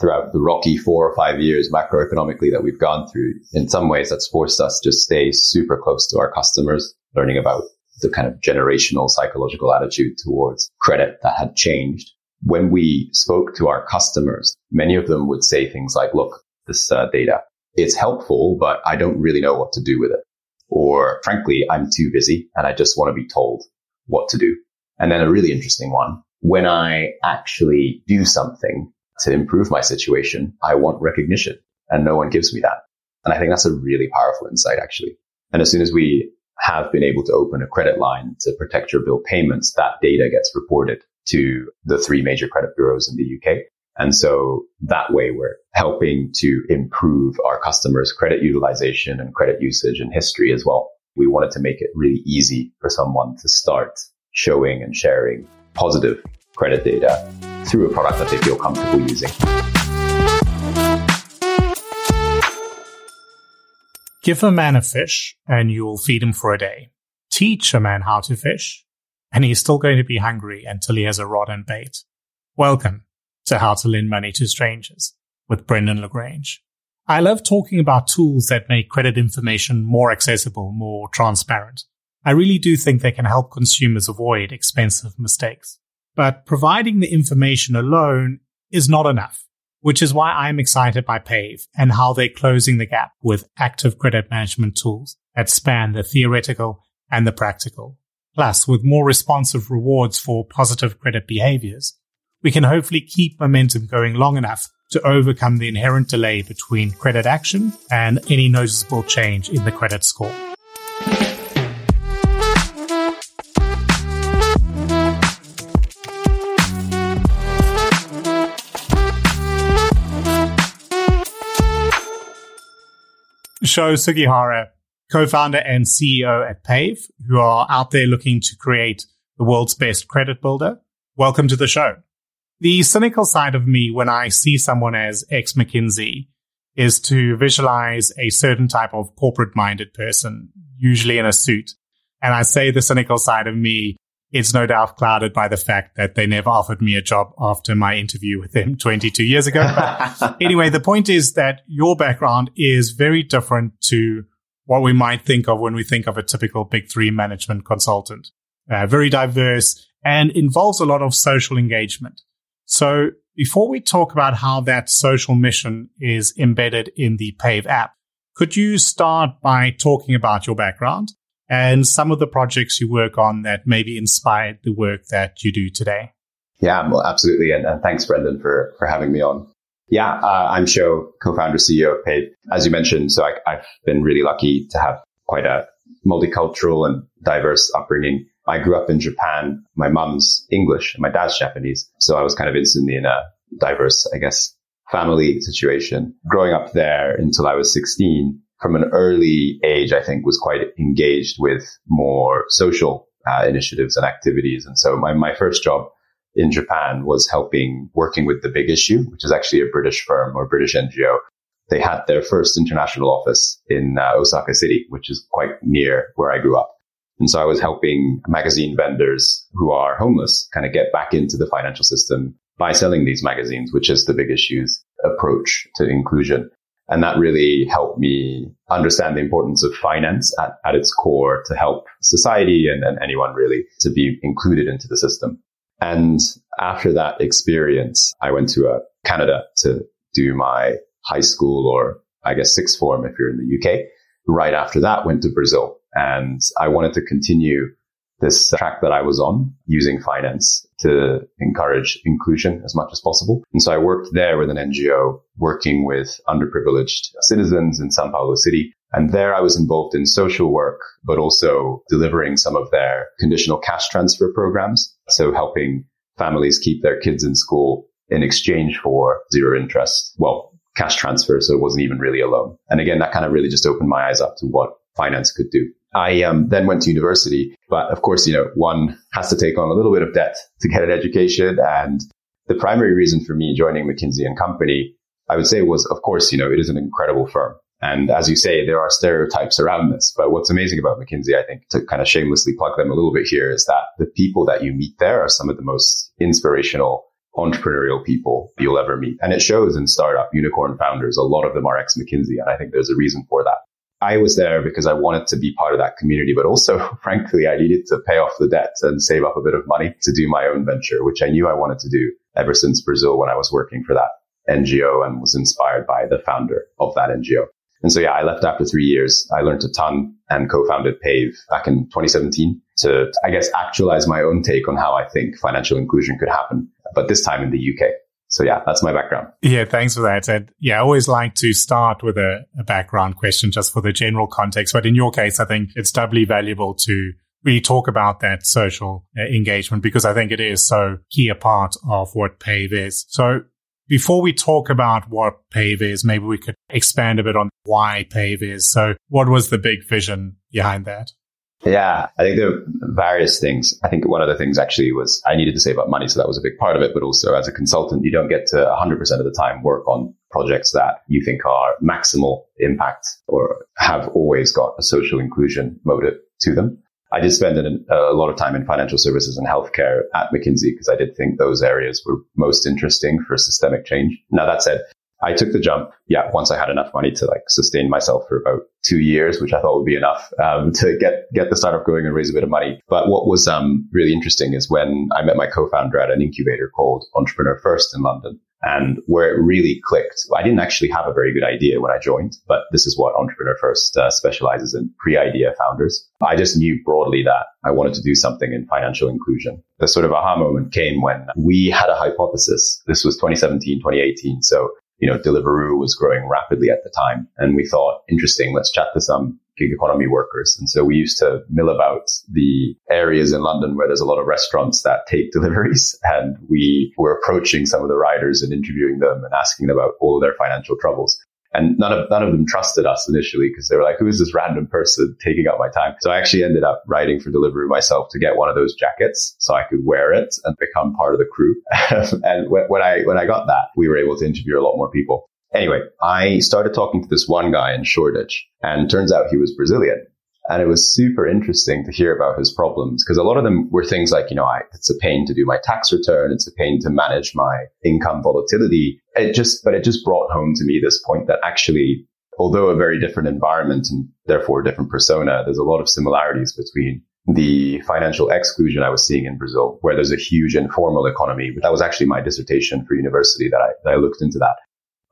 Throughout the rocky four or five years macroeconomically that we've gone through, in some ways that's forced us to stay super close to our customers, learning about the kind of generational psychological attitude towards credit that had changed. When we spoke to our customers, many of them would say things like, look, this uh, data, it's helpful, but I don't really know what to do with it. Or frankly, I'm too busy and I just want to be told what to do. And then a really interesting one. When I actually do something to improve my situation, I want recognition and no one gives me that. And I think that's a really powerful insight, actually. And as soon as we have been able to open a credit line to protect your bill payments, that data gets reported to the three major credit bureaus in the UK. And so that way we're helping to improve our customers' credit utilization and credit usage and history as well. We wanted to make it really easy for someone to start showing and sharing positive credit data through a product that they feel comfortable using. Give a man a fish and you will feed him for a day. Teach a man how to fish and he's still going to be hungry until he has a rod and bait. Welcome to How to Lend Money to Strangers with Brendan Le Grange. I love talking about tools that make credit information more accessible, more transparent. I really do think they can help consumers avoid expensive mistakes. But providing the information alone is not enough, which is why I'm excited by Pave and how they're closing the gap with active credit management tools that span the theoretical and the practical. Plus, with more responsive rewards for positive credit behaviors, we can hopefully keep momentum going long enough to overcome the inherent delay between credit action and any noticeable change in the credit score. Sho Sugihara, co-founder and CEO at Pave, who are out there looking to create the world's best credit builder. Welcome to the show. The cynical side of me when I see someone as ex McKinsey is to visualize a certain type of corporate minded person, usually in a suit. And I say the cynical side of me is no doubt clouded by the fact that they never offered me a job after my interview with them 22 years ago. But anyway, the point is that your background is very different to what we might think of when we think of a typical big three management consultant. Uh, very diverse and involves a lot of social engagement. So before we talk about how that social mission is embedded in the Pave app, could you start by talking about your background and some of the projects you work on that maybe inspired the work that you do today? Yeah, well, absolutely. And, and thanks, Brendan, for, for having me on. Yeah, uh, I'm Sho, co-founder, CEO of Pave. As you mentioned, so I, I've been really lucky to have quite a multicultural and diverse upbringing. I grew up in Japan. My mom's English and my dad's Japanese. So I was kind of instantly in a diverse, I guess, family situation. Growing up there until I was 16 from an early age, I think was quite engaged with more social uh, initiatives and activities. And so my, my first job in Japan was helping working with the big issue, which is actually a British firm or British NGO. They had their first international office in uh, Osaka City, which is quite near where I grew up. And so I was helping magazine vendors who are homeless kind of get back into the financial system by selling these magazines, which is the big issues approach to inclusion. And that really helped me understand the importance of finance at, at its core to help society and, and anyone really to be included into the system. And after that experience, I went to uh, Canada to do my high school or I guess sixth form if you're in the UK. Right after that, went to Brazil and I wanted to continue this track that I was on using finance to encourage inclusion as much as possible. And so I worked there with an NGO working with underprivileged citizens in Sao Paulo City. And there I was involved in social work, but also delivering some of their conditional cash transfer programs. So helping families keep their kids in school in exchange for zero interest. Well, cash transfer. So it wasn't even really a loan. And again, that kind of really just opened my eyes up to what finance could do. I um, then went to university, but of course, you know, one has to take on a little bit of debt to get an education. And the primary reason for me joining McKinsey and Company, I would say was, of course, you know, it is an incredible firm. And as you say, there are stereotypes around this. But what's amazing about McKinsey, I think, to kind of shamelessly plug them a little bit here, is that the people that you meet there are some of the most inspirational entrepreneurial people you'll ever meet. And it shows in startup unicorn founders. A lot of them are ex McKinsey. And I think there's a reason for that. I was there because I wanted to be part of that community, but also, frankly, I needed to pay off the debt and save up a bit of money to do my own venture, which I knew I wanted to do ever since Brazil when I was working for that NGO and was inspired by the founder of that NGO. And so, yeah, I left after three years. I learned a ton and co-founded Pave back in 2017 to, I guess, actualize my own take on how I think financial inclusion could happen, but this time in the UK. So yeah, that's my background. Yeah, thanks for that. And yeah, I always like to start with a, a background question just for the general context. But in your case, I think it's doubly valuable to really talk about that social uh, engagement because I think it is so key a part of what PAVE is. So before we talk about what PAVE is, maybe we could expand a bit on why PAVE is. So what was the big vision behind that? Yeah, I think are various things. I think one of the things actually was I needed to save up money. So that was a big part of it. But also as a consultant, you don't get to 100% of the time work on projects that you think are maximal impact or have always got a social inclusion motive to them. I did spend an, a lot of time in financial services and healthcare at McKinsey because I did think those areas were most interesting for systemic change. Now that said, I took the jump. Yeah. Once I had enough money to like sustain myself for about two years, which I thought would be enough, um, to get, get the startup going and raise a bit of money. But what was, um, really interesting is when I met my co-founder at an incubator called Entrepreneur First in London. And where it really clicked, I didn't actually have a very good idea when I joined, but this is what Entrepreneur First uh, specializes in pre-idea founders. I just knew broadly that I wanted to do something in financial inclusion. The sort of aha moment came when we had a hypothesis. This was 2017, 2018. So, you know, Deliveroo was growing rapidly at the time. And we thought, interesting, let's chat to some gig economy workers. And so we used to mill about the areas in London where there's a lot of restaurants that take deliveries. And we were approaching some of the riders and interviewing them and asking them about all their financial troubles. And none of, none of them trusted us initially because they were like, who is this random person taking up my time? So I actually ended up writing for Deliveroo myself to get one of those jackets so I could wear it and become part of the crew. and when I, when I got that, we were able to interview a lot more people. Anyway, I started talking to this one guy in Shoreditch and turns out he was Brazilian. And it was super interesting to hear about his problems because a lot of them were things like, you know, I, it's a pain to do my tax return. It's a pain to manage my income volatility. It just, but it just brought home to me this point that actually, although a very different environment and therefore a different persona, there's a lot of similarities between the financial exclusion I was seeing in Brazil, where there's a huge informal economy. That was actually my dissertation for university that I, that I looked into that.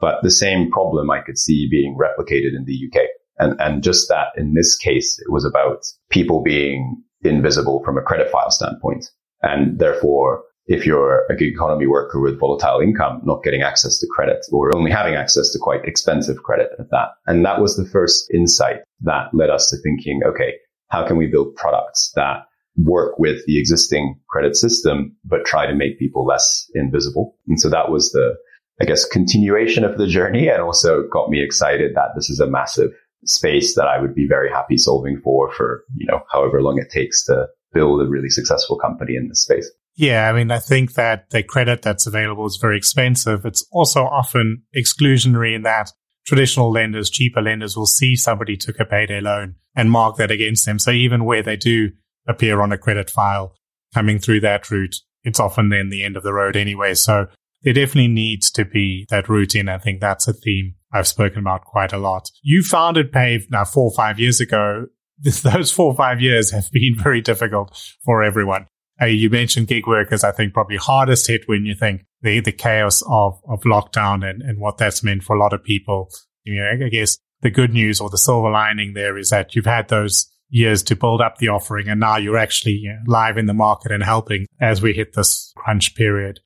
But the same problem I could see being replicated in the UK. And, and just that in this case, it was about people being invisible from a credit file standpoint. And therefore, if you're a gig economy worker with volatile income, not getting access to credit or only having access to quite expensive credit at that. And that was the first insight that led us to thinking, okay, how can we build products that work with the existing credit system, but try to make people less invisible? And so that was the, I guess, continuation of the journey and also got me excited that this is a massive space that I would be very happy solving for, for, you know, however long it takes to build a really successful company in this space. Yeah, I mean, I think that the credit that's available is very expensive. It's also often exclusionary in that traditional lenders, cheaper lenders will see somebody took a payday loan and mark that against them. So even where they do appear on a credit file coming through that route, it's often then the end of the road anyway. So there definitely needs to be that routine. I think that's a theme I've spoken about quite a lot. You founded Pave now four or five years ago. Those four or five years have been very difficult for everyone. Uh, you mentioned gig workers, I think probably hardest hit when you think the, the chaos of, of lockdown and, and what that's meant for a lot of people. You know, I guess the good news or the silver lining there is that you've had those years to build up the offering and now you're actually you know, live in the market and helping as we hit this crunch period.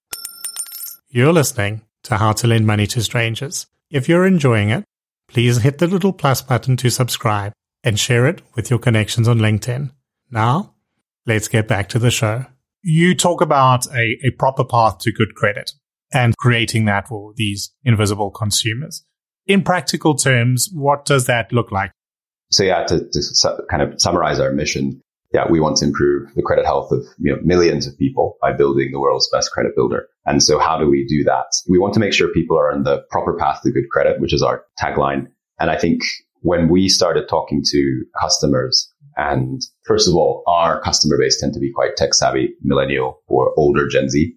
You're listening to How to Lend Money to Strangers. If you're enjoying it, please hit the little plus button to subscribe and share it with your connections on LinkedIn. Now, let's get back to the show. You talk about a, a proper path to good credit and creating that for these invisible consumers. In practical terms, what does that look like? So yeah, to, to su- kind of summarize our mission, yeah, we want to improve the credit health of you know, millions of people by building the world's best credit builder. And so how do we do that? We want to make sure people are on the proper path to good credit, which is our tagline. And I think when we started talking to customers and first of all, our customer base tend to be quite tech savvy, millennial or older Gen Z.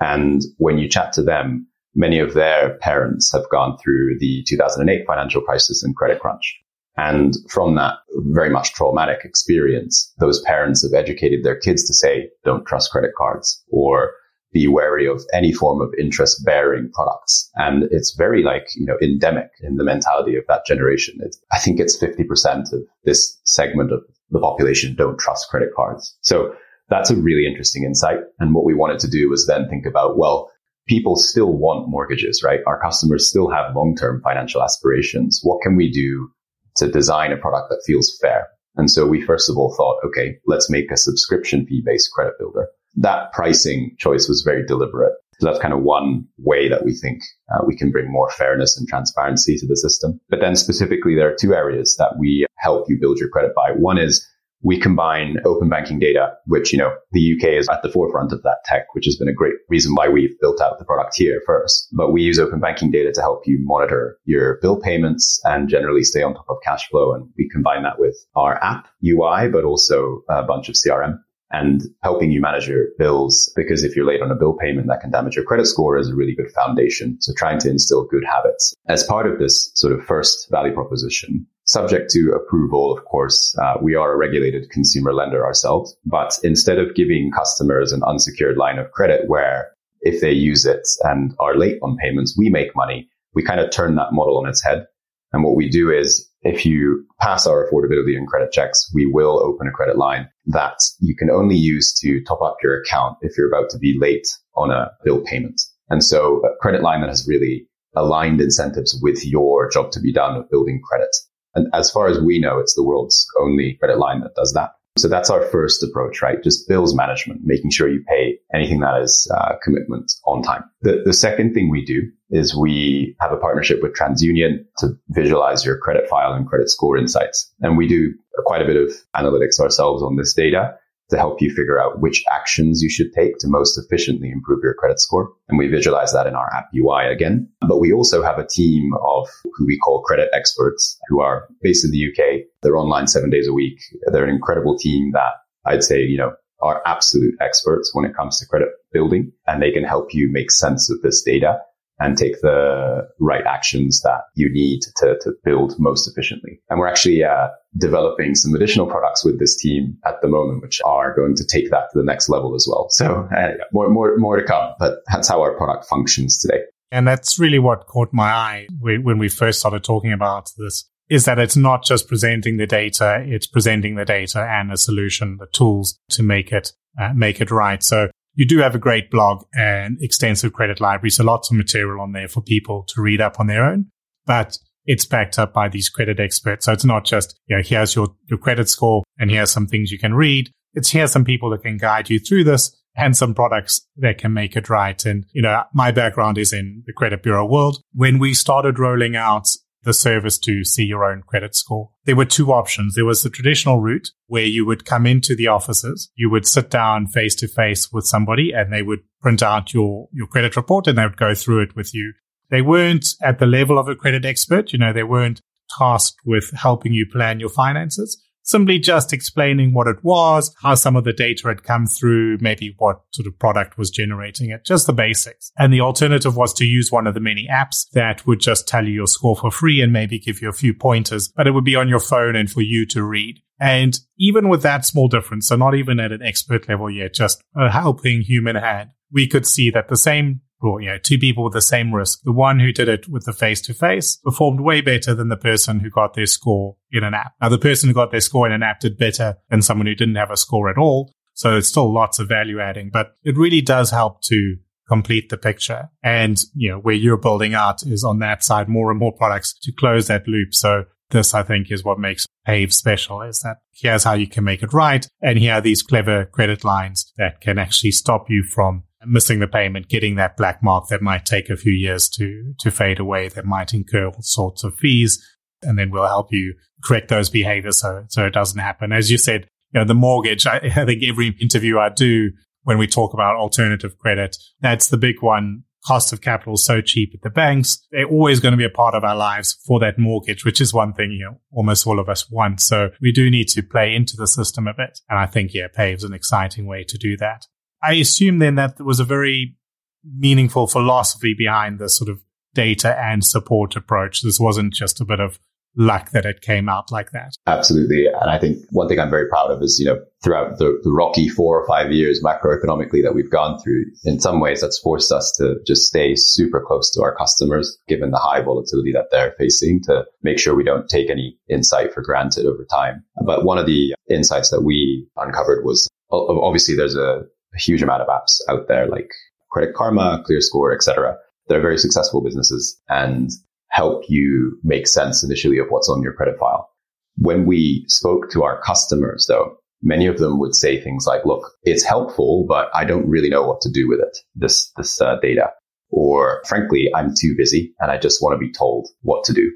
And when you chat to them, many of their parents have gone through the 2008 financial crisis and credit crunch. And from that very much traumatic experience, those parents have educated their kids to say, don't trust credit cards or be wary of any form of interest bearing products. And it's very like, you know, endemic in the mentality of that generation. It's, I think it's 50% of this segment of the population don't trust credit cards. So that's a really interesting insight. And what we wanted to do was then think about, well, people still want mortgages, right? Our customers still have long-term financial aspirations. What can we do to design a product that feels fair? And so we first of all thought, okay, let's make a subscription fee based credit builder that pricing choice was very deliberate. So that's kind of one way that we think uh, we can bring more fairness and transparency to the system. But then specifically, there are two areas that we help you build your credit by. One is we combine open banking data, which, you know, the UK is at the forefront of that tech, which has been a great reason why we've built out the product here first. But we use open banking data to help you monitor your bill payments and generally stay on top of cash flow. And we combine that with our app UI, but also a bunch of CRM and helping you manage your bills. Because if you're late on a bill payment, that can damage your credit score is a really good foundation. So trying to instill good habits as part of this sort of first value proposition. Subject to approval, of course, uh, we are a regulated consumer lender ourselves, but instead of giving customers an unsecured line of credit where if they use it and are late on payments, we make money, we kind of turn that model on its head. And what we do is if you pass our affordability and credit checks, we will open a credit line that you can only use to top up your account if you're about to be late on a bill payment. And so a credit line that has really aligned incentives with your job to be done of building credit. And as far as we know, it's the world's only credit line that does that. So that's our first approach, right? Just bills management, making sure you pay anything that is uh, commitment on time. The, the second thing we do is we have a partnership with TransUnion to visualize your credit file and credit score insights. And we do quite a bit of analytics ourselves on this data to help you figure out which actions you should take to most efficiently improve your credit score. And we visualize that in our app UI again. But we also have a team of who we call credit experts who are based in the UK. They're online seven days a week. They're an incredible team that I'd say, you know, are absolute experts when it comes to credit building and they can help you make sense of this data and take the right actions that you need to, to build most efficiently. And we're actually uh, developing some additional products with this team at the moment, which are going to take that to the next level as well. So uh, more, more, more to come, but that's how our product functions today. And that's really what caught my eye when we first started talking about this is that it's not just presenting the data, it's presenting the data and a solution, the tools to make it, uh, make it right. So you do have a great blog and extensive credit library. So lots of material on there for people to read up on their own, but it's backed up by these credit experts. So it's not just, you know, here's your, your credit score and here's some things you can read. It's here's some people that can guide you through this and some products that can make it right. And, you know, my background is in the credit bureau world. When we started rolling out the service to see your own credit score. There were two options. There was the traditional route where you would come into the offices, you would sit down face to face with somebody and they would print out your, your credit report and they would go through it with you. They weren't at the level of a credit expert. You know, they weren't tasked with helping you plan your finances simply just explaining what it was, how some of the data had come through, maybe what sort of product was generating it, just the basics. And the alternative was to use one of the many apps that would just tell you your score for free and maybe give you a few pointers, but it would be on your phone and for you to read. And even with that small difference, so not even at an expert level yet, just a helping human hand, we could see that the same you know, two people with the same risk. The one who did it with the face to face performed way better than the person who got their score in an app. Now, the person who got their score in an app did better than someone who didn't have a score at all. So it's still lots of value adding, but it really does help to complete the picture. And, you know, where you're building out is on that side, more and more products to close that loop. So this, I think, is what makes Pave special is that here's how you can make it right. And here are these clever credit lines that can actually stop you from missing the payment, getting that black mark that might take a few years to, to fade away, that might incur all sorts of fees. And then we'll help you correct those behaviors so, so it doesn't happen. As you said, you know, the mortgage, I, I think every interview I do when we talk about alternative credit, that's the big one cost of capital is so cheap at the banks. They're always going to be a part of our lives for that mortgage, which is one thing, you know, almost all of us want. So we do need to play into the system a bit. And I think, yeah, Pave's an exciting way to do that. I assume then that there was a very meaningful philosophy behind the sort of data and support approach. This wasn't just a bit of luck that it came out like that. Absolutely. And I think one thing I'm very proud of is, you know, throughout the, the rocky four or five years macroeconomically that we've gone through, in some ways that's forced us to just stay super close to our customers, given the high volatility that they're facing to make sure we don't take any insight for granted over time. But one of the insights that we uncovered was obviously there's a, a huge amount of apps out there like Credit Karma, ClearScore, etc. They're very successful businesses and help you make sense initially of what's on your credit file. When we spoke to our customers, though, many of them would say things like, look, it's helpful, but I don't really know what to do with it, this, this uh, data. Or frankly, I'm too busy and I just want to be told what to do.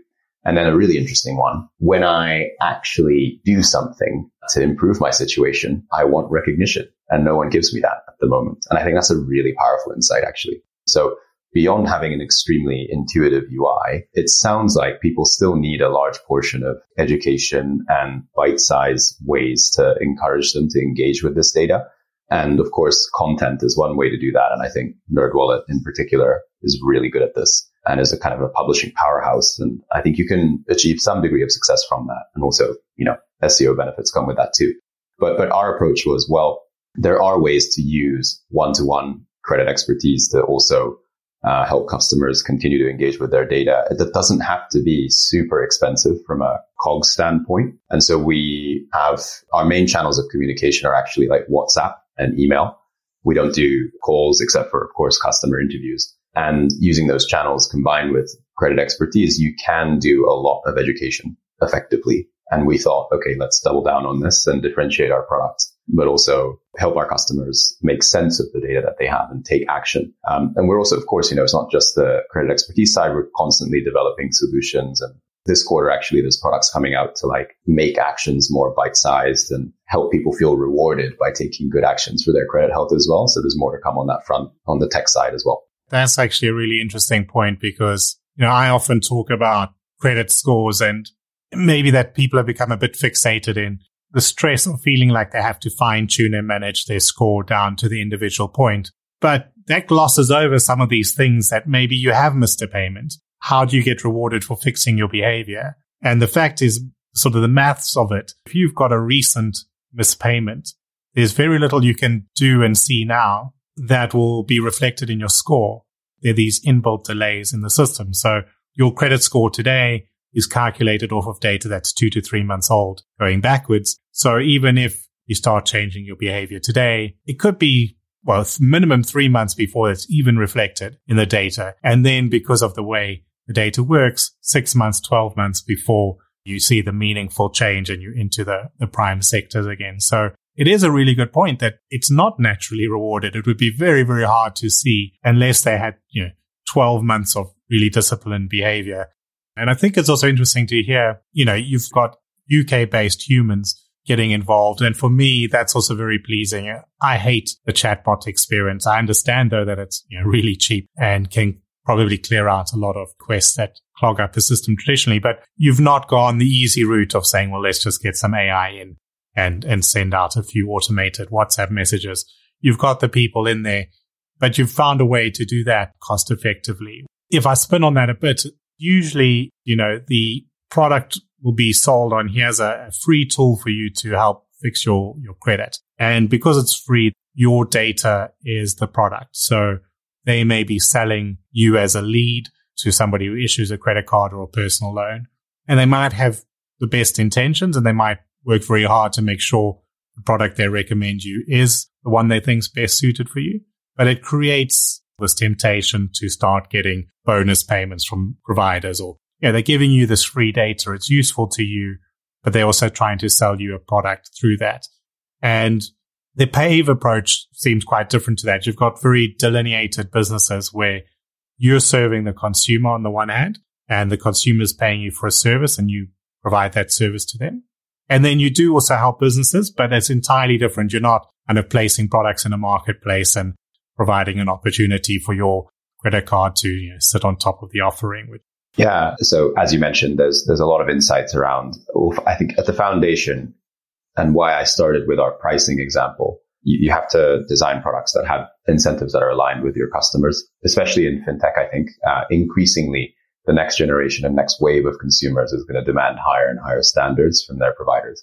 And then a really interesting one. When I actually do something to improve my situation, I want recognition and no one gives me that at the moment. And I think that's a really powerful insight, actually. So beyond having an extremely intuitive UI, it sounds like people still need a large portion of education and bite-sized ways to encourage them to engage with this data. And of course, content is one way to do that. And I think NerdWallet in particular is really good at this and is a kind of a publishing powerhouse. And I think you can achieve some degree of success from that. And also, you know, SEO benefits come with that too. But, but our approach was, well, there are ways to use one to one credit expertise to also uh, help customers continue to engage with their data. That doesn't have to be super expensive from a COG standpoint. And so we have our main channels of communication are actually like WhatsApp and email. We don't do calls except for, of course, customer interviews. And using those channels combined with credit expertise, you can do a lot of education effectively. And we thought, okay, let's double down on this and differentiate our products but also help our customers make sense of the data that they have and take action. Um, and we're also, of course, you know, it's not just the credit expertise side. We're constantly developing solutions. And this quarter, actually, there's products coming out to like make actions more bite sized and help people feel rewarded by taking good actions for their credit health as well. So there's more to come on that front on the tech side as well. That's actually a really interesting point because, you know, I often talk about credit scores and maybe that people have become a bit fixated in the stress of feeling like they have to fine tune and manage their score down to the individual point. But that glosses over some of these things that maybe you have missed a payment. How do you get rewarded for fixing your behavior? And the fact is sort of the maths of it. If you've got a recent mispayment, there's very little you can do and see now that will be reflected in your score. There are these inbuilt delays in the system. So your credit score today is calculated off of data that's two to three months old going backwards. So even if you start changing your behavior today, it could be well, minimum three months before it's even reflected in the data. And then because of the way the data works, six months, 12 months before you see the meaningful change and you're into the, the prime sectors again. So it is a really good point that it's not naturally rewarded. It would be very, very hard to see unless they had, you know, 12 months of really disciplined behavior and I think it's also interesting to hear, you know, you've got UK based humans getting involved. And for me, that's also very pleasing. I hate the chatbot experience. I understand though that it's you know, really cheap and can probably clear out a lot of quests that clog up the system traditionally, but you've not gone the easy route of saying, well, let's just get some AI in and, and send out a few automated WhatsApp messages. You've got the people in there, but you've found a way to do that cost effectively. If I spin on that a bit, usually, you know, the product will be sold on here's a, a free tool for you to help fix your, your credit. And because it's free, your data is the product. So they may be selling you as a lead to somebody who issues a credit card or a personal loan. And they might have the best intentions and they might work very hard to make sure the product they recommend you is the one they think's best suited for you. But it creates this temptation to start getting bonus payments from providers or yeah, they're giving you this free data. It's useful to you, but they're also trying to sell you a product through that. And the Pave approach seems quite different to that. You've got very delineated businesses where you're serving the consumer on the one hand and the consumer is paying you for a service and you provide that service to them. And then you do also help businesses, but it's entirely different. You're not kind of placing products in a marketplace and providing an opportunity for your credit card to you know, sit on top of the offering. Yeah. So as you mentioned, there's there's a lot of insights around. I think at the foundation, and why I started with our pricing example, you, you have to design products that have incentives that are aligned with your customers, especially in fintech. I think uh, increasingly the next generation and next wave of consumers is going to demand higher and higher standards from their providers.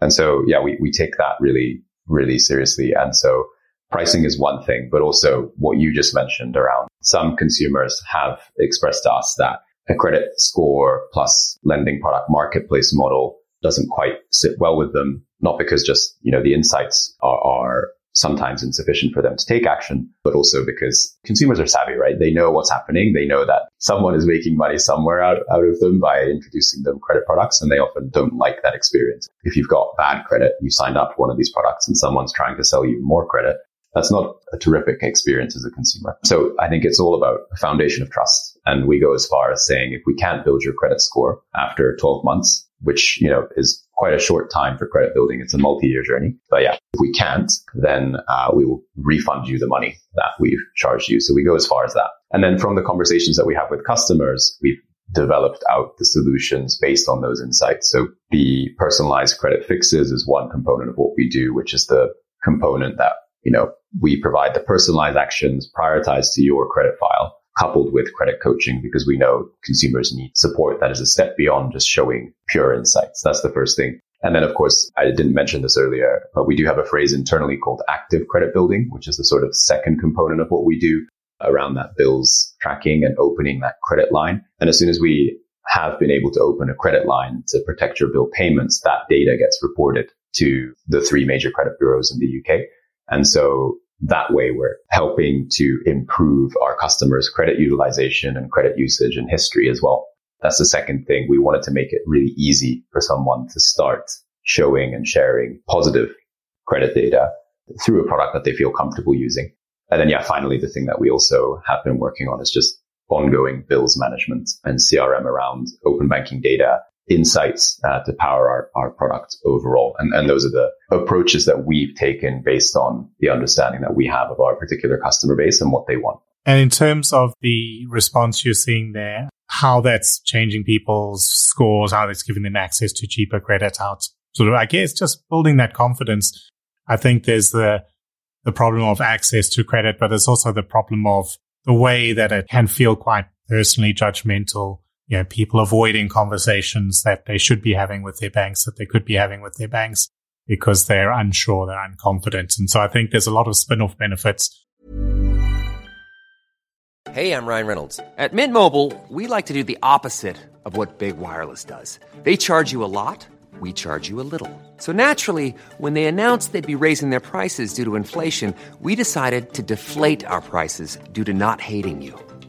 And so, yeah, we, we take that really, really seriously. And so pricing is one thing, but also what you just mentioned around some consumers have expressed to us that a credit score plus lending product marketplace model doesn't quite sit well with them, not because just, you know, the insights are, are sometimes insufficient for them to take action, but also because consumers are savvy, right? They know what's happening. They know that someone is making money somewhere out, out of them by introducing them credit products, and they often don't like that experience. If you've got bad credit, you signed up for one of these products and someone's trying to sell you more credit, that's not a terrific experience as a consumer. So I think it's all about a foundation of trust. And we go as far as saying if we can't build your credit score after 12 months, which, you know, is quite a short time for credit building. It's a multi-year journey. But yeah, if we can't, then uh, we will refund you the money that we've charged you. So we go as far as that. And then from the conversations that we have with customers, we've developed out the solutions based on those insights. So the personalized credit fixes is one component of what we do, which is the component that, you know, we provide the personalized actions prioritized to your credit file coupled with credit coaching because we know consumers need support that is a step beyond just showing pure insights. That's the first thing. And then, of course, I didn't mention this earlier, but we do have a phrase internally called active credit building, which is the sort of second component of what we do around that bills tracking and opening that credit line. And as soon as we have been able to open a credit line to protect your bill payments, that data gets reported to the three major credit bureaus in the UK. And so that way we're helping to improve our customers' credit utilization and credit usage and history as well. That's the second thing. We wanted to make it really easy for someone to start showing and sharing positive credit data through a product that they feel comfortable using. And then, yeah, finally, the thing that we also have been working on is just ongoing bills management and CRM around open banking data insights uh, to power our, our product overall. And, and those are the approaches that we've taken based on the understanding that we have of our particular customer base and what they want. And in terms of the response you're seeing there, how that's changing people's scores, how that's giving them access to cheaper credit, it's sort of, I guess, just building that confidence. I think there's the, the problem of access to credit, but there's also the problem of the way that it can feel quite personally judgmental you know, people avoiding conversations that they should be having with their banks, that they could be having with their banks because they're unsure, they're unconfident. And so I think there's a lot of spin-off benefits. Hey, I'm Ryan Reynolds. At Mint Mobile, we like to do the opposite of what Big Wireless does. They charge you a lot, we charge you a little. So naturally, when they announced they'd be raising their prices due to inflation, we decided to deflate our prices due to not hating you.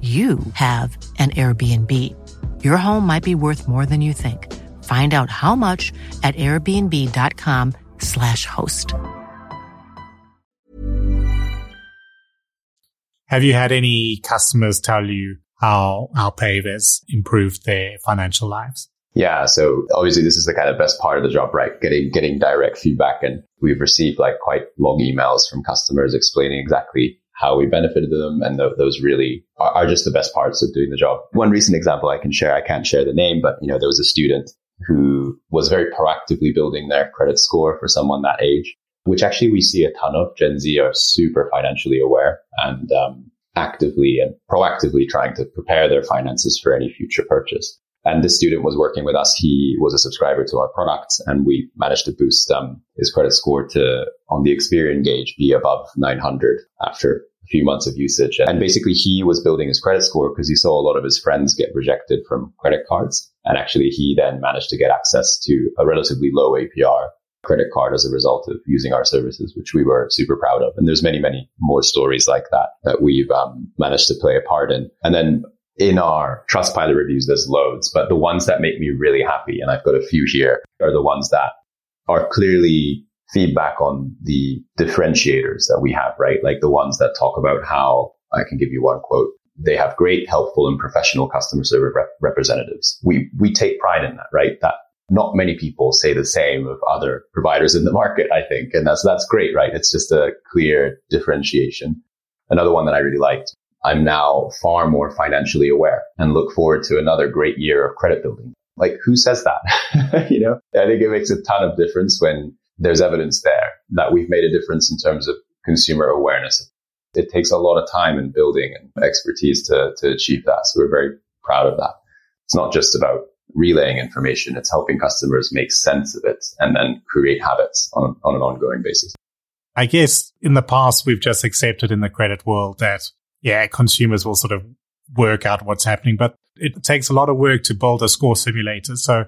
you have an Airbnb. Your home might be worth more than you think. Find out how much at airbnb.com/slash host. Have you had any customers tell you how how Pave has improved their financial lives? Yeah, so obviously this is the kind of best part of the job, right? Getting getting direct feedback, and we've received like quite long emails from customers explaining exactly how we benefited them. And th- those really are, are just the best parts of doing the job. One recent example I can share, I can't share the name, but you know, there was a student who was very proactively building their credit score for someone that age, which actually we see a ton of. Gen Z are super financially aware and um, actively and proactively trying to prepare their finances for any future purchase. And this student was working with us. He was a subscriber to our product and we managed to boost um, his credit score to on the Experian gauge be above 900 after a few months of usage. And basically he was building his credit score because he saw a lot of his friends get rejected from credit cards. And actually he then managed to get access to a relatively low APR credit card as a result of using our services, which we were super proud of. And there's many, many more stories like that that we've um, managed to play a part in. And then in our Trustpilot reviews, there's loads, but the ones that make me really happy, and I've got a few here, are the ones that are clearly feedback on the differentiators that we have, right? Like the ones that talk about how I can give you one quote. They have great, helpful and professional customer service rep- representatives. We, we take pride in that, right? That not many people say the same of other providers in the market, I think. And that's, that's great, right? It's just a clear differentiation. Another one that I really liked. I'm now far more financially aware and look forward to another great year of credit building. Like who says that? you know, I think it makes a ton of difference when there's evidence there that we've made a difference in terms of consumer awareness. It takes a lot of time and building and expertise to, to achieve that. So we're very proud of that. It's not just about relaying information. It's helping customers make sense of it and then create habits on, on an ongoing basis. I guess in the past, we've just accepted in the credit world that, yeah, consumers will sort of work out what's happening, but it takes a lot of work to build a score simulator. So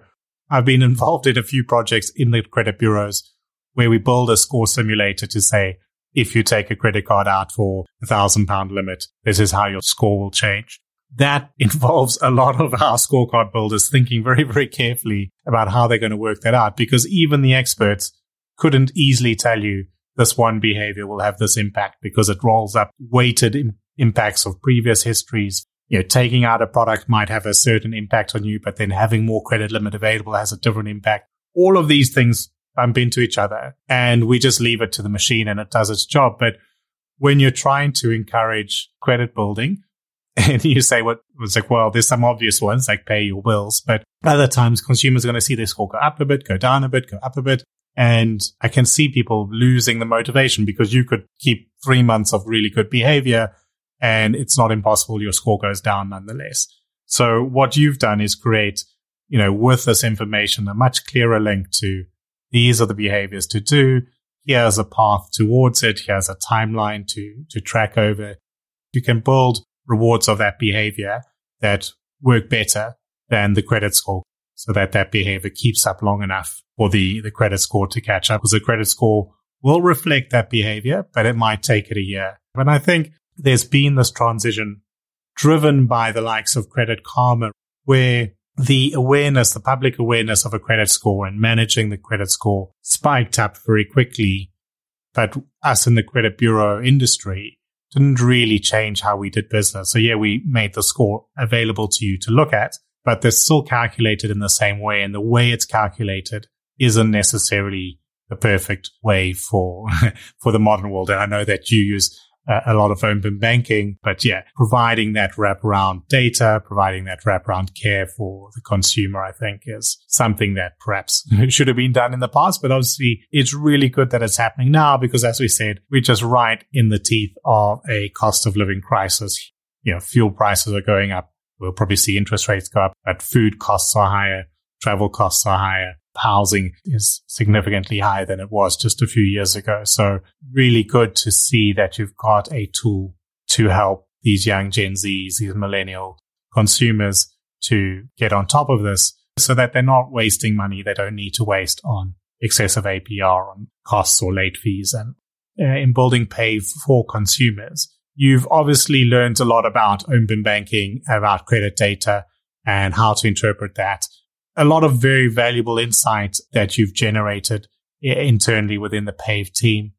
I've been involved in a few projects in the credit bureaus where we build a score simulator to say, if you take a credit card out for a thousand pound limit, this is how your score will change that involves a lot of our scorecard builders thinking very, very carefully about how they're going to work that out because even the experts couldn't easily tell you this one behavior will have this impact because it rolls up weighted impacts of previous histories. You know, taking out a product might have a certain impact on you, but then having more credit limit available has a different impact. All of these things bump into each other and we just leave it to the machine and it does its job. But when you're trying to encourage credit building, and you say what was like, well, there's some obvious ones like pay your bills, but other times consumers are going to see their score go up a bit, go down a bit, go up a bit. And I can see people losing the motivation because you could keep three months of really good behavior and it's not impossible. Your score goes down nonetheless. So what you've done is create, you know, with this information, a much clearer link to these are the behaviors to do. Here's a path towards it. Here's a timeline to, to track over. You can build rewards of that behavior that work better than the credit score so that that behavior keeps up long enough for the, the credit score to catch up because the credit score will reflect that behavior, but it might take it a year. And I think there's been this transition driven by the likes of Credit Karma where the awareness, the public awareness of a credit score and managing the credit score spiked up very quickly. But us in the credit bureau industry didn't really change how we did business. So yeah, we made the score available to you to look at, but they're still calculated in the same way. And the way it's calculated isn't necessarily the perfect way for, for the modern world. And I know that you use a lot of open banking. But yeah, providing that wraparound data, providing that wraparound care for the consumer, I think is something that perhaps should have been done in the past. But obviously it's really good that it's happening now because as we said, we're just right in the teeth of a cost of living crisis. You know, fuel prices are going up. We'll probably see interest rates go up, but food costs are higher. Travel costs are higher housing is significantly higher than it was just a few years ago. So really good to see that you've got a tool to help these young Gen Zs, these millennial consumers to get on top of this so that they're not wasting money they don't need to waste on excessive APR on costs or late fees and uh, in building pay for consumers. You've obviously learned a lot about open banking, about credit data and how to interpret that a lot of very valuable insight that you've generated internally within the PAVE team.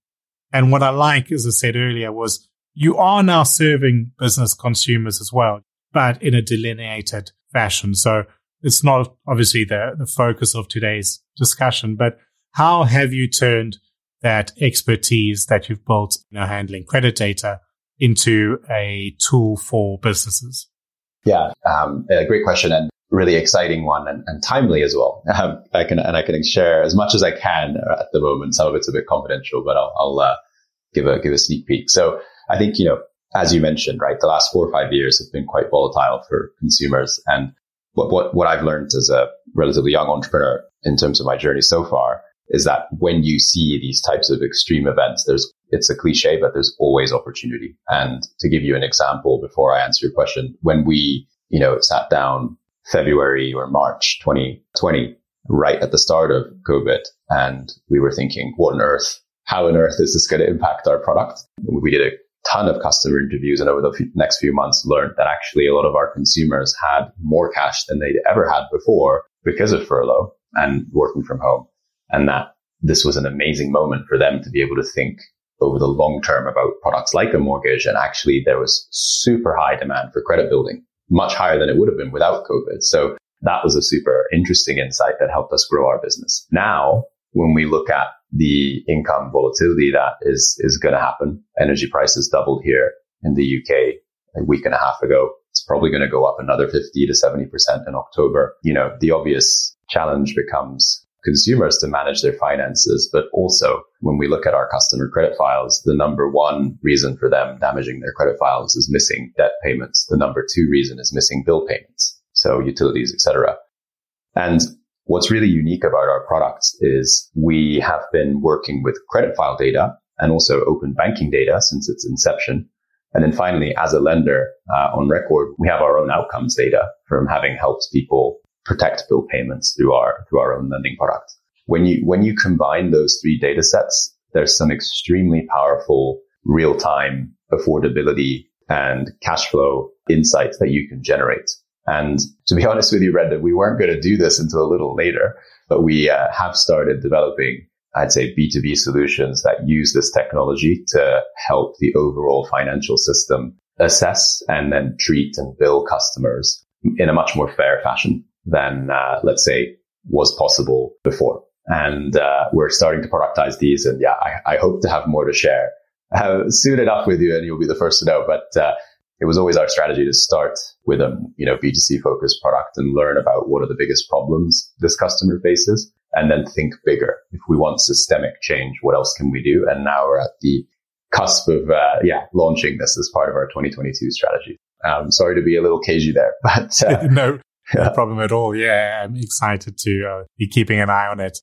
And what I like, as I said earlier, was you are now serving business consumers as well, but in a delineated fashion. So it's not obviously the, the focus of today's discussion, but how have you turned that expertise that you've built, you know, handling credit data into a tool for businesses? Yeah, um, a great question and really exciting one and, and timely as well. Um, I can and I can share as much as I can at the moment. Some of it's a bit confidential, but I'll, I'll uh, give a give a sneak peek. So I think you know, as you mentioned, right, the last four or five years have been quite volatile for consumers, and what what what I've learned as a relatively young entrepreneur in terms of my journey so far is that when you see these types of extreme events, there's, it's a cliche, but there's always opportunity. And to give you an example before I answer your question, when we, you know, sat down February or March 2020, right at the start of COVID, and we were thinking, what on earth? How on earth is this going to impact our product? We did a ton of customer interviews and over the f- next few months learned that actually a lot of our consumers had more cash than they'd ever had before because of furlough and working from home and that this was an amazing moment for them to be able to think over the long term about products like a mortgage. And actually there was super high demand for credit building, much higher than it would have been without COVID. So that was a super interesting insight that helped us grow our business. Now, when we look at the income volatility that is, is going to happen, energy prices doubled here in the UK a week and a half ago. It's probably going to go up another 50 to 70% in October. You know, the obvious challenge becomes consumers to manage their finances. But also when we look at our customer credit files, the number one reason for them damaging their credit files is missing debt payments. The number two reason is missing bill payments. So utilities, etc. And what's really unique about our products is we have been working with credit file data and also open banking data since its inception. And then finally, as a lender uh, on record, we have our own outcomes data from having helped people protect bill payments through our through our own lending product. When you when you combine those three data sets, there's some extremely powerful real time affordability and cash flow insights that you can generate. And to be honest with you, Brendan, we weren't going to do this until a little later, but we uh, have started developing, I'd say, B2B solutions that use this technology to help the overall financial system assess and then treat and bill customers in a much more fair fashion than, uh, let's say, was possible before. And uh, we're starting to productize these. And yeah, I, I hope to have more to share uh, soon enough with you, and you'll be the first to know. But uh, it was always our strategy to start with a you know B2C focused product and learn about what are the biggest problems this customer faces, and then think bigger. If we want systemic change, what else can we do? And now we're at the cusp of uh, yeah launching this as part of our 2022 strategy. Um, sorry to be a little cagey there, but uh, no, no problem at all. Yeah, I'm excited to uh, be keeping an eye on it.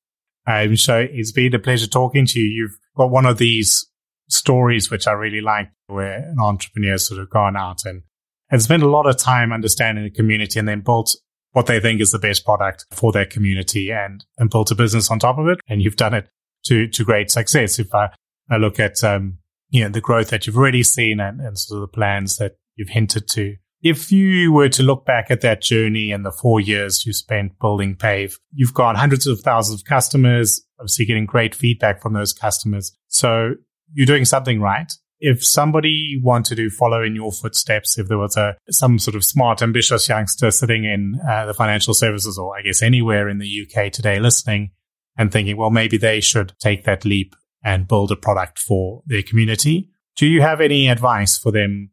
Um, so it's been a pleasure talking to you. You've got one of these stories which I really like, where an entrepreneur sort of gone out and, and spent a lot of time understanding the community and then built what they think is the best product for their community and, and built a business on top of it. And you've done it to, to great success. If I, I look at, um, you know, the growth that you've already seen and, and sort of the plans that you've hinted to. If you were to look back at that journey and the four years you spent building Pave, you've got hundreds of thousands of customers, obviously getting great feedback from those customers. So you're doing something right. If somebody wanted to follow in your footsteps, if there was a some sort of smart, ambitious youngster sitting in uh, the financial services, or I guess anywhere in the UK today, listening and thinking, well, maybe they should take that leap and build a product for their community. Do you have any advice for them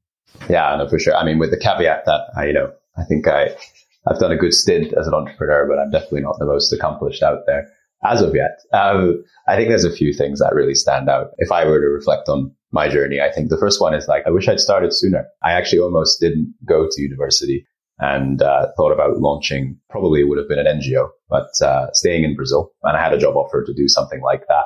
yeah, no, for sure. I mean, with the caveat that I, you know, I think I, I've done a good stint as an entrepreneur, but I'm definitely not the most accomplished out there as of yet. Um, I think there's a few things that really stand out. If I were to reflect on my journey, I think the first one is like, I wish I'd started sooner. I actually almost didn't go to university and uh, thought about launching, probably would have been an NGO, but uh, staying in Brazil. And I had a job offer to do something like that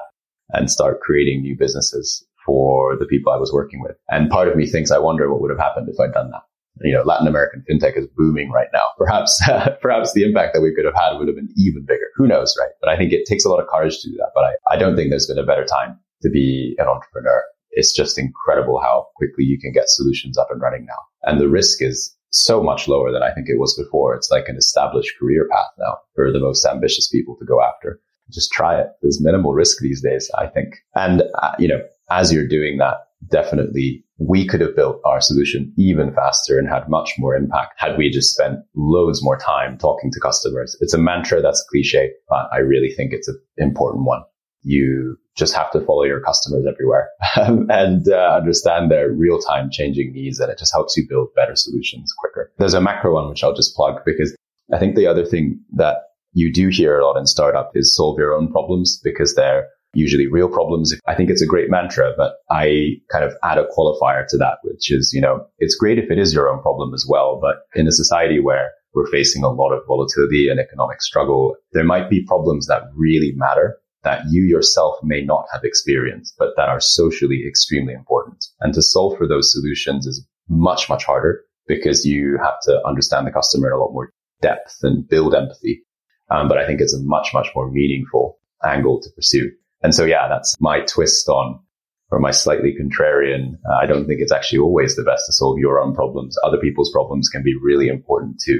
and start creating new businesses for the people I was working with. And part of me thinks, I wonder what would have happened if I'd done that. You know, Latin American fintech is booming right now. Perhaps, perhaps the impact that we could have had would have been even bigger. Who knows, right? But I think it takes a lot of courage to do that. But I, I don't think there's been a better time to be an entrepreneur. It's just incredible how quickly you can get solutions up and running now. And the risk is so much lower than I think it was before. It's like an established career path now for the most ambitious people to go after. Just try it. There's minimal risk these days, I think. And, uh, you know, as you're doing that, definitely we could have built our solution even faster and had much more impact had we just spent loads more time talking to customers. It's a mantra that's cliche, but I really think it's an important one. you just have to follow your customers everywhere and uh, understand their real time changing needs. And it just helps you build better solutions quicker. There's a macro one, which I'll just plug because I think the other thing that you do hear a lot in startup is solve your own problems because they're usually real problems. I think it's a great mantra, but I kind of add a qualifier to that, which is, you know, it's great if it is your own problem as well. But in a society where we're facing a lot of volatility and economic struggle, there might be problems that really matter that you yourself may not have experienced, but that are socially extremely important. And to solve for those solutions is much, much harder because you have to understand the customer in a lot more depth and build empathy. Um, but I think it's a much, much more meaningful angle to pursue. And so, yeah, that's my twist on or my slightly contrarian. Uh, I don't think it's actually always the best to solve your own problems. Other people's problems can be really important too.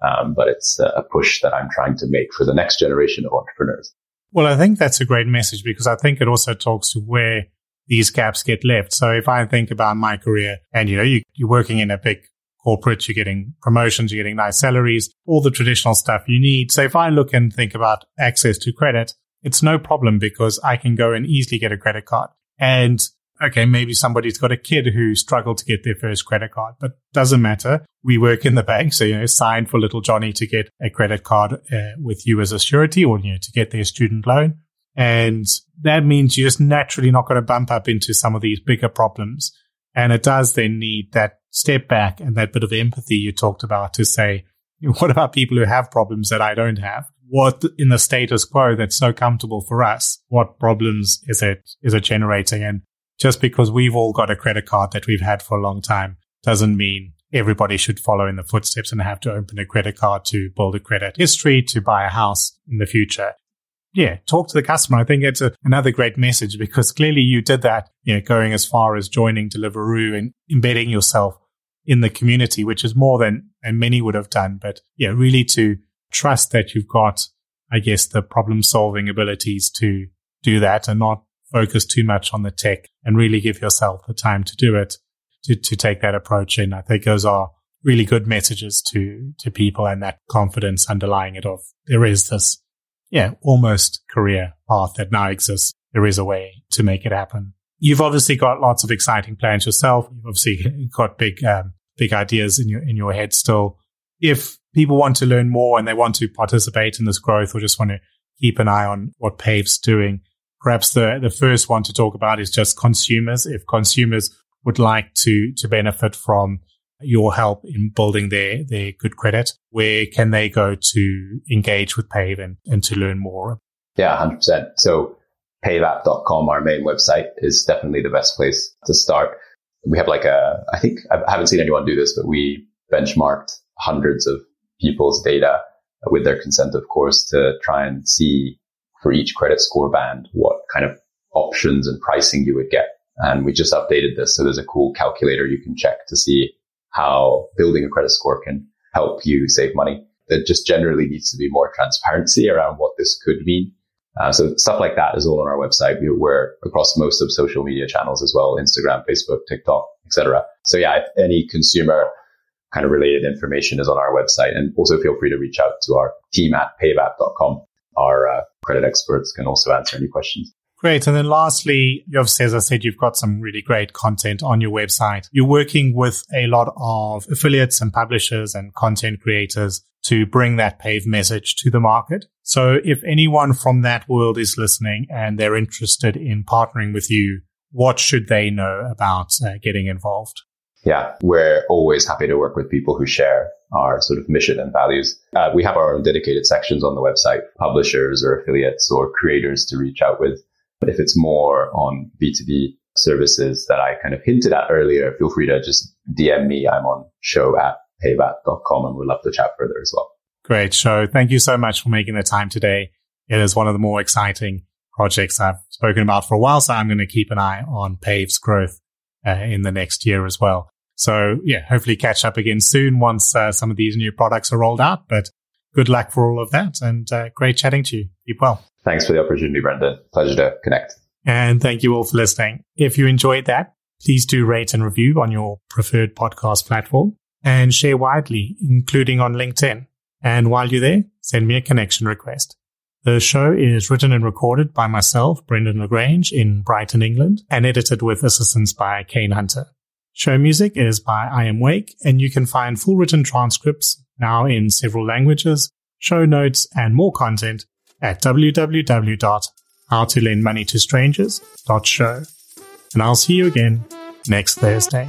Um, but it's a push that I'm trying to make for the next generation of entrepreneurs. Well, I think that's a great message because I think it also talks to where these gaps get left. So if I think about my career and, you know, you, you're working in a big corporate, you're getting promotions, you're getting nice salaries, all the traditional stuff you need. So if I look and think about access to credit, it's no problem because I can go and easily get a credit card. And okay, maybe somebody's got a kid who struggled to get their first credit card, but doesn't matter. We work in the bank. So, you know, sign for little Johnny to get a credit card uh, with you as a surety or, you know, to get their student loan. And that means you're just naturally not going to bump up into some of these bigger problems. And it does then need that step back and that bit of empathy you talked about to say, what about people who have problems that I don't have? What in the status quo that's so comfortable for us? What problems is it, is it generating? And just because we've all got a credit card that we've had for a long time doesn't mean everybody should follow in the footsteps and have to open a credit card to build a credit history to buy a house in the future. Yeah, talk to the customer. I think it's a, another great message because clearly you did that, you know, going as far as joining Deliveroo and embedding yourself in the community, which is more than, than many would have done. But yeah, really to trust that you've got, I guess, the problem solving abilities to do that and not focus too much on the tech and really give yourself the time to do it, to, to take that approach in. I think those are really good messages to, to people and that confidence underlying it of there is this, yeah, almost career path that now exists. There is a way to make it happen. You've obviously got lots of exciting plans yourself. You've obviously got big, um, big ideas in your, in your head still. If people want to learn more and they want to participate in this growth or just want to keep an eye on what Pave's doing, perhaps the, the first one to talk about is just consumers. If consumers would like to, to benefit from your help in building their, their good credit, where can they go to engage with Pave and, and to learn more? Yeah, 100%. So paveapp.com, our main website is definitely the best place to start. We have like a, I think I haven't seen anyone do this, but we benchmarked hundreds of people's data with their consent, of course, to try and see for each credit score band, what kind of options and pricing you would get. And we just updated this. So there's a cool calculator you can check to see how building a credit score can help you save money. There just generally needs to be more transparency around what this could mean. Uh, so stuff like that is all on our website. We're across most of social media channels as well, Instagram, Facebook, TikTok, etc. So yeah, if any consumer kind of related information is on our website and also feel free to reach out to our team at paveapp.com our uh, credit experts can also answer any questions. Great. And then lastly, you obviously, as I said, you've got some really great content on your website. You're working with a lot of affiliates and publishers and content creators to bring that pave message to the market. So if anyone from that world is listening and they're interested in partnering with you, what should they know about uh, getting involved? Yeah, we're always happy to work with people who share our sort of mission and values. Uh, we have our own dedicated sections on the website, publishers or affiliates or creators to reach out with. But if it's more on B2B services that I kind of hinted at earlier, feel free to just DM me. I'm on show at paveapp.com and we'd love to chat further as well. Great show. Thank you so much for making the time today. It is one of the more exciting projects I've spoken about for a while. So I'm going to keep an eye on Pave's growth uh, in the next year as well. So yeah, hopefully catch up again soon once uh, some of these new products are rolled out. But good luck for all of that and uh, great chatting to you. Keep well. Thanks for the opportunity, Brendan. Pleasure to connect. And thank you all for listening. If you enjoyed that, please do rate and review on your preferred podcast platform and share widely, including on LinkedIn. And while you're there, send me a connection request. The show is written and recorded by myself, Brendan Le Grange, in Brighton, England, and edited with assistance by Kane Hunter. Show music is by I Am Wake, and you can find full written transcripts now in several languages, show notes, and more content at www.howtolendmoneytostrangers.show. And I'll see you again next Thursday.